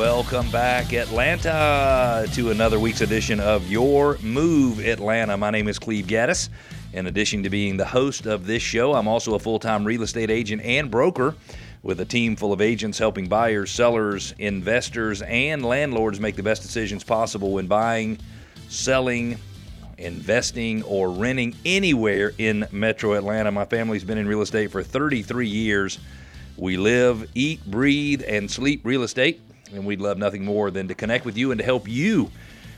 Welcome back, Atlanta, to another week's edition of Your Move Atlanta. My name is Cleve Gaddis. In addition to being the host of this show, I'm also a full time real estate agent and broker with a team full of agents helping buyers, sellers, investors, and landlords make the best decisions possible when buying, selling, investing, or renting anywhere in metro Atlanta. My family's been in real estate for 33 years. We live, eat, breathe, and sleep real estate, and we'd love nothing more than to connect with you and to help you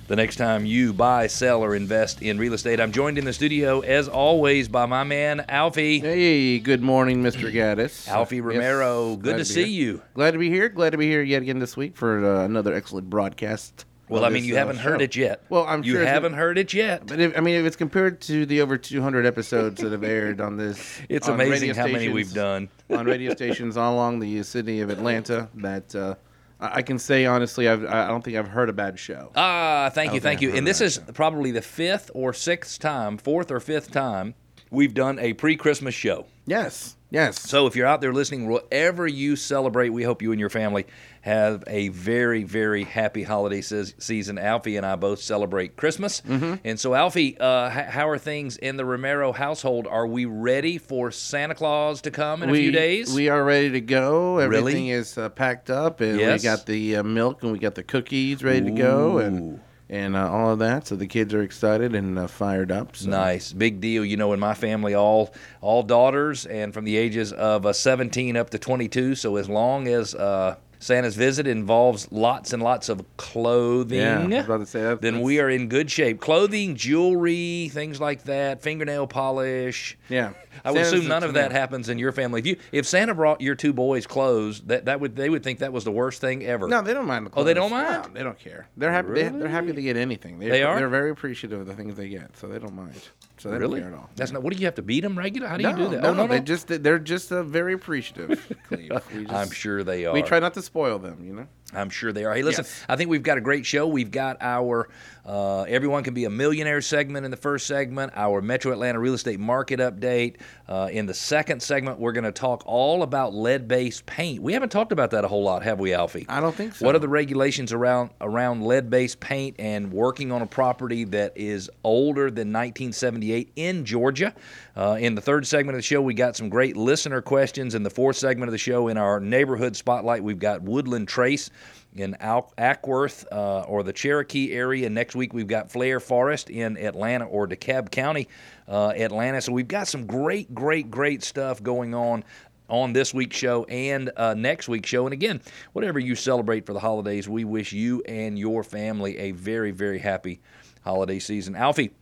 the next time you buy, sell, or invest in real estate. I'm joined in the studio, as always, by my man, Alfie. Hey, good morning, Mr. Gaddis. Alfie Romero, Yes, good to see here. you. Glad to be here. Glad to be here yet again this week for uh, another excellent broadcast. Well, I mean, this, you uh, haven't heard show. it yet. Well, I'm you sure haven't heard it yet. But if, I mean, if it's compared to the over 200 episodes that have aired on this, It's on amazing radio how many we've done. on radio stations all along the city of Atlanta, that uh, I can say honestly, I've, I don't think I've heard a bad show. Ah, thank you, thank you. And this is probably the fifth or sixth time, fourth or fifth time, we've done a pre-Christmas show. Yes, yes. So if you're out there listening, whatever you celebrate, we hope you and your family have a very, very happy holiday se- season. Alfie and I both celebrate Christmas, Mm-hmm. and so Alfie, uh, h- how are things in the Romero household? Are we ready for Santa Claus to come in a few days? We are ready to go. Really? Everything is uh, packed up, and Yes. we got the uh, milk and we got the cookies ready to go, and and uh, all of that. So the kids are excited and uh, fired up. So. Nice, big deal. You know, in my family, all all daughters, and from the ages of uh, 17 up to 22. So as long as uh, Santa's visit involves lots and lots of clothing, Yeah, I was about to say that. then we are in good shape. Clothing, jewelry, things like that, fingernail polish. Yeah, I would Santa's assume none of that happens in your family. If you if Santa brought your two boys clothes, that that would they would think that was the worst thing ever. No, they don't mind the Oh, they don't mind? No, they don't care. They're happy. They, they're happy to get anything. They're, They are? They're very appreciative of the things they get, so they don't mind. So they really? don't care at all. That's not. What do you have to beat them regular? How do you do that? No, oh no, they no. just they're just uh, very appreciative. Cleve. We just, I'm sure they are. we try not to spoil them. You know. I'm sure they are. Hey, listen, Yes. I think we've got a great show. We've got our uh, Everyone Can Be a Millionaire segment in the first segment, our Metro Atlanta real estate market update. Uh, in the second segment, we're going to talk all about lead based paint. We haven't talked about that a whole lot, have we, Alfie? I don't think so. What are the regulations around around lead based paint and working on a property that is older than 1978 in Georgia? Uh, in the third segment of the show, we got some great listener questions. In the fourth segment of the show, in our neighborhood spotlight, we've got Woodland Trace in Al- Acworth uh, or the Cherokee area. Next week, we've got Flair Forest in Atlanta or DeKalb County, uh, Atlanta. So we've got some great, great, great stuff going on on this week's show and uh, next week's show. And again, whatever you celebrate for the holidays, we wish you and your family a very, very happy holiday season. Alfie,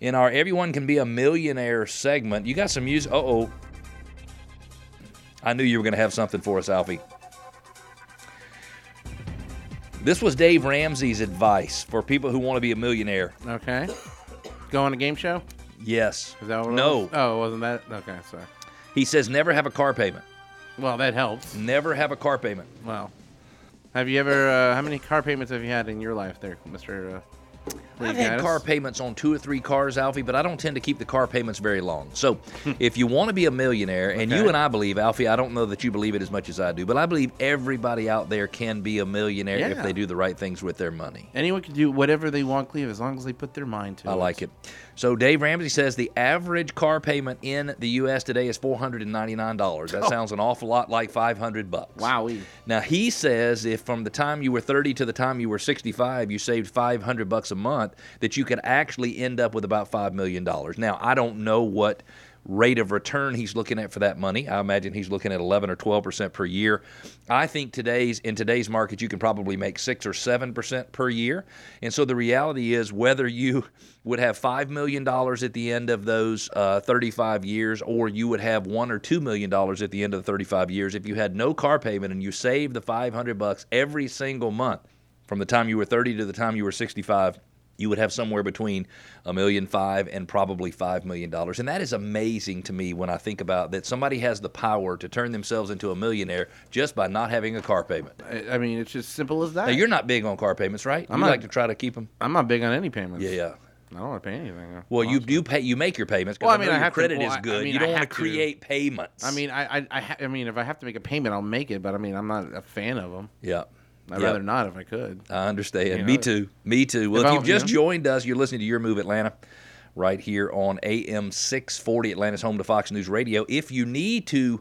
in our Everyone Can Be a Millionaire segment, you got some music. Uh oh. I knew you were going to have something for us, Alfie. This was Dave Ramsey's advice for people who want to be a millionaire. Okay. Go on a game show. Yes. Is that what it no. was? Oh, wasn't that? Okay, sorry. He says never have a car payment. Well, that helps. Never have a car payment. Well, have you ever? Uh, how many car payments have you had in your life, there, Mister? Uh, I've had car payments on two or three cars, Alfie, but I don't tend to keep the car payments very long. So, hmm. if you want to be a millionaire, and you and I believe, Alfie, I don't know that you believe it as much as I do, but I believe everybody out there can be a millionaire if they do the right things with their money. Anyone can do whatever they want, Cleve, as long as they put their mind to it. I like it. So Dave Ramsey says the average car payment in the U.S. today is four hundred and ninety nine dollars. That oh. sounds an awful lot like five hundred bucks. Wowee. Now he says if from the time you were 30 to the time you were 65 you saved 500 bucks a month that you could actually end up with about 5 million dollars. Now I don't know what rate of return he's looking at for that money. I imagine he's looking at 11 or 12% per year. I think today's in today's market you can probably make 6 or 7% per year. And so the reality is whether you would have 5 million dollars at the end of those uh, 35 years or you would have 1 or 2 million dollars at the end of the 35 years if you had no car payment and you saved the 500 bucks every single month from the time you were 30 to the time you were 65 you would have somewhere between a million five and probably five million dollars. And that is amazing to me when I think about that somebody has the power to turn themselves into a millionaire just by not having a car payment. I, I mean, it's just simple as that. Now, you're not big on car payments, right? I'm you not- like to try to keep them. I'm not big on any payments. Yeah, yeah. I don't want to pay anything. Well, you do pay. You make your payments Well, I mean, I your have to- credit well, is I- I good. mean, you don't want to create payments. I mean, I, I, I, ha- I mean, if I have to make a payment, I'll make it. But I mean, I'm not a fan of them. yeah. I'd Yep. rather not if I could. I understand. You Me know, too. Me too. Well, if if you've just you know. joined us, you're listening to Your Move Atlanta right here on AM 640, Atlanta's home to Fox News Radio. If you need to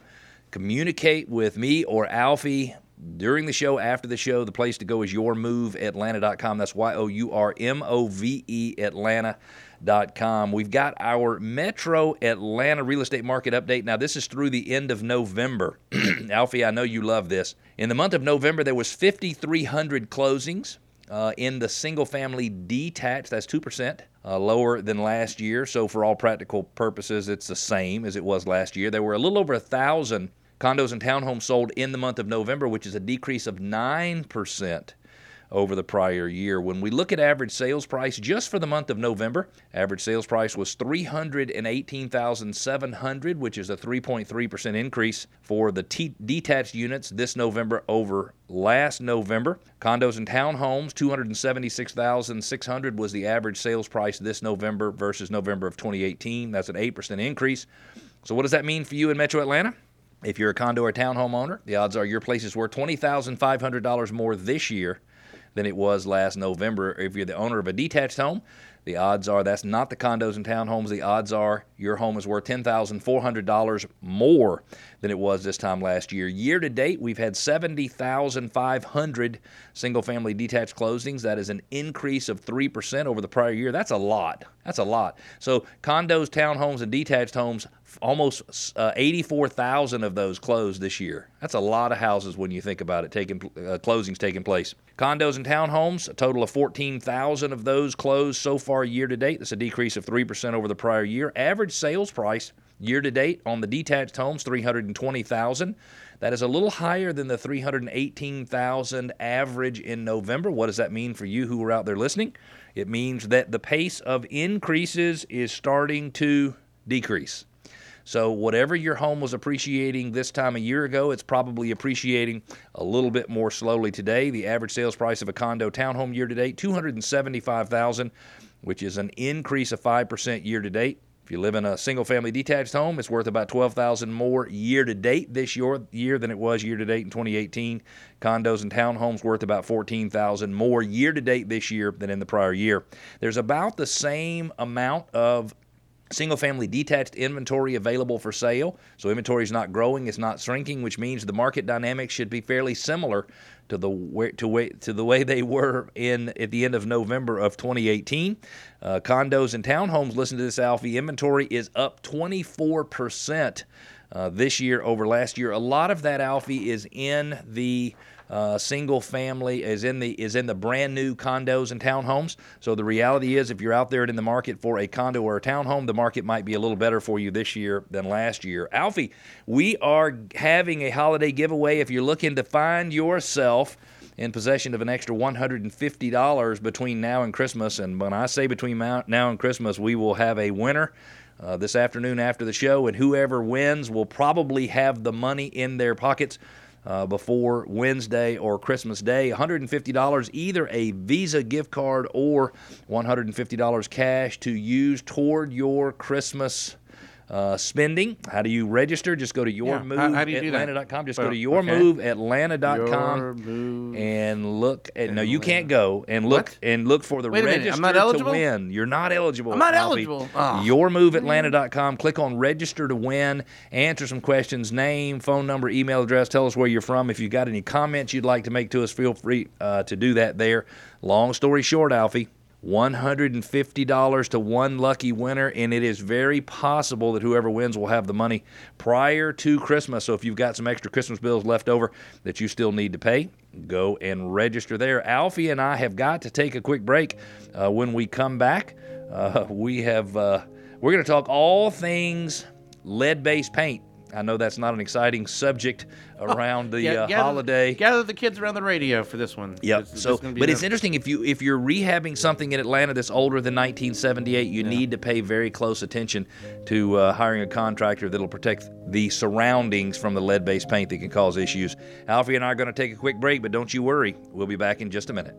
communicate with me or Alfie during the show, after the show, the place to go is yourmoveatlanta.com. That's Y O U R M O V E Atlanta.com. We've got our Metro Atlanta real estate market update. Now, this is through the end of November. Alfie, I know you love this. In the month of November, there was 5,300 closings. Uh, in the single family detached, that's 2% uh, lower than last year. So, for all practical purposes, it's the same as it was last year. There were a little over a thousand condos and townhomes sold in the month of November, which is a decrease of 9% over the prior year. When we look at average sales price just for the month of November, average sales price was 318,700, which is a 3.3% increase for the t- detached units this November over last November. Condos and townhomes, 276,600 was the average sales price this November versus November of 2018. That's an 8% increase. So what does that mean for you in Metro Atlanta? If you're a condo or townhome owner, the odds are your place is worth $20,500 more this year than it was last November. If you're the owner of a detached home, the odds are that's not the condos and townhomes. The odds are your home is worth $10,400 more than it was this time last year. Year to date, we've had 70,500 single family detached closings. That is an increase of 3% over the prior year. That's a lot. That's a lot. So, condos, townhomes, and detached homes, almost uh, 84,000 of those closed this year. That's a lot of houses when you think about it, taking uh, closings taking place. Condos and townhomes, a total of 14,000 of those closed so far year to date. That's a decrease of 3% over the prior year. Average sales price year to date on the detached homes, 320,000. That is a little higher than the 318,000 average in November. What does that mean for you who are out there listening? It means that the pace of increases is starting to decrease. So, whatever your home was appreciating this time a year ago, it's probably appreciating a little bit more slowly today. The average sales price of a condo townhome year to date, 275,000, which is an increase of 5% year to date. If you live in a single family detached home, it's worth about 12,000 more year to date this year, than it was year to date in 2018. Condos and townhomes worth about 14,000 more year to date this year than in the prior year. There's about the same amount of single family detached inventory available for sale. So inventory is not growing, it's not shrinking, which means the market dynamics should be fairly similar to the way, to way, to the way they were in at the end of November of 2018. Uh, condos and townhomes, listen to this, Alfie, inventory is up 24% uh, this year over last year. A lot of that, Alfie, is in the uh, single family is in the is in the brand new condos and townhomes. So the reality is, if you're out there in the market for a condo or a townhome, the market might be a little better for you this year than last year. Alfie, we are having a holiday giveaway. If you're looking to find yourself in possession of an extra $150 between now and Christmas, and when I say between now now and Christmas, we will have a winner. Uh, this afternoon after the show, and whoever wins will probably have the money in their pockets uh, before Wednesday or Christmas Day. $150, either a Visa gift card or $150 cash to use toward your Christmas uh, spending. How do you register? Just go to how- how do you do that? yourmoveatlanta.com. Just Well, go to okay. yourmoveatlanta.com Your move. and look. At, no, you can't go and look What? and look for the Wait register I'm not to win. You're not eligible. I'm not Alfie. eligible. Ah. Yourmoveatlanta.com. Click on register to win. Answer some questions: name, phone number, email address. Tell us where you're from. If you've got any comments you'd like to make to us, feel free uh, to do that there. Long story short, Alfie. $150 to one lucky winner, and it is very possible that whoever wins will have the money prior to Christmas. So if you've got some extra Christmas bills left over that you still need to pay, go and register there. Alfie and I have got to take a quick break. Uh, when we come back, uh, we have uh, we're going to talk all things lead-based paint. I know that's not an exciting subject around the Yeah, uh, gather- holiday. Gather the kids around the radio for this one. Yep. This So, is gonna be but it's interesting if you if you're rehabbing something in Atlanta that's older than 1978, you need to pay very close attention to uh, hiring a contractor that'll protect the surroundings from the lead-based paint that can cause issues. Alfie and I are going to take a quick break, but don't you worry, we'll be back in just a minute.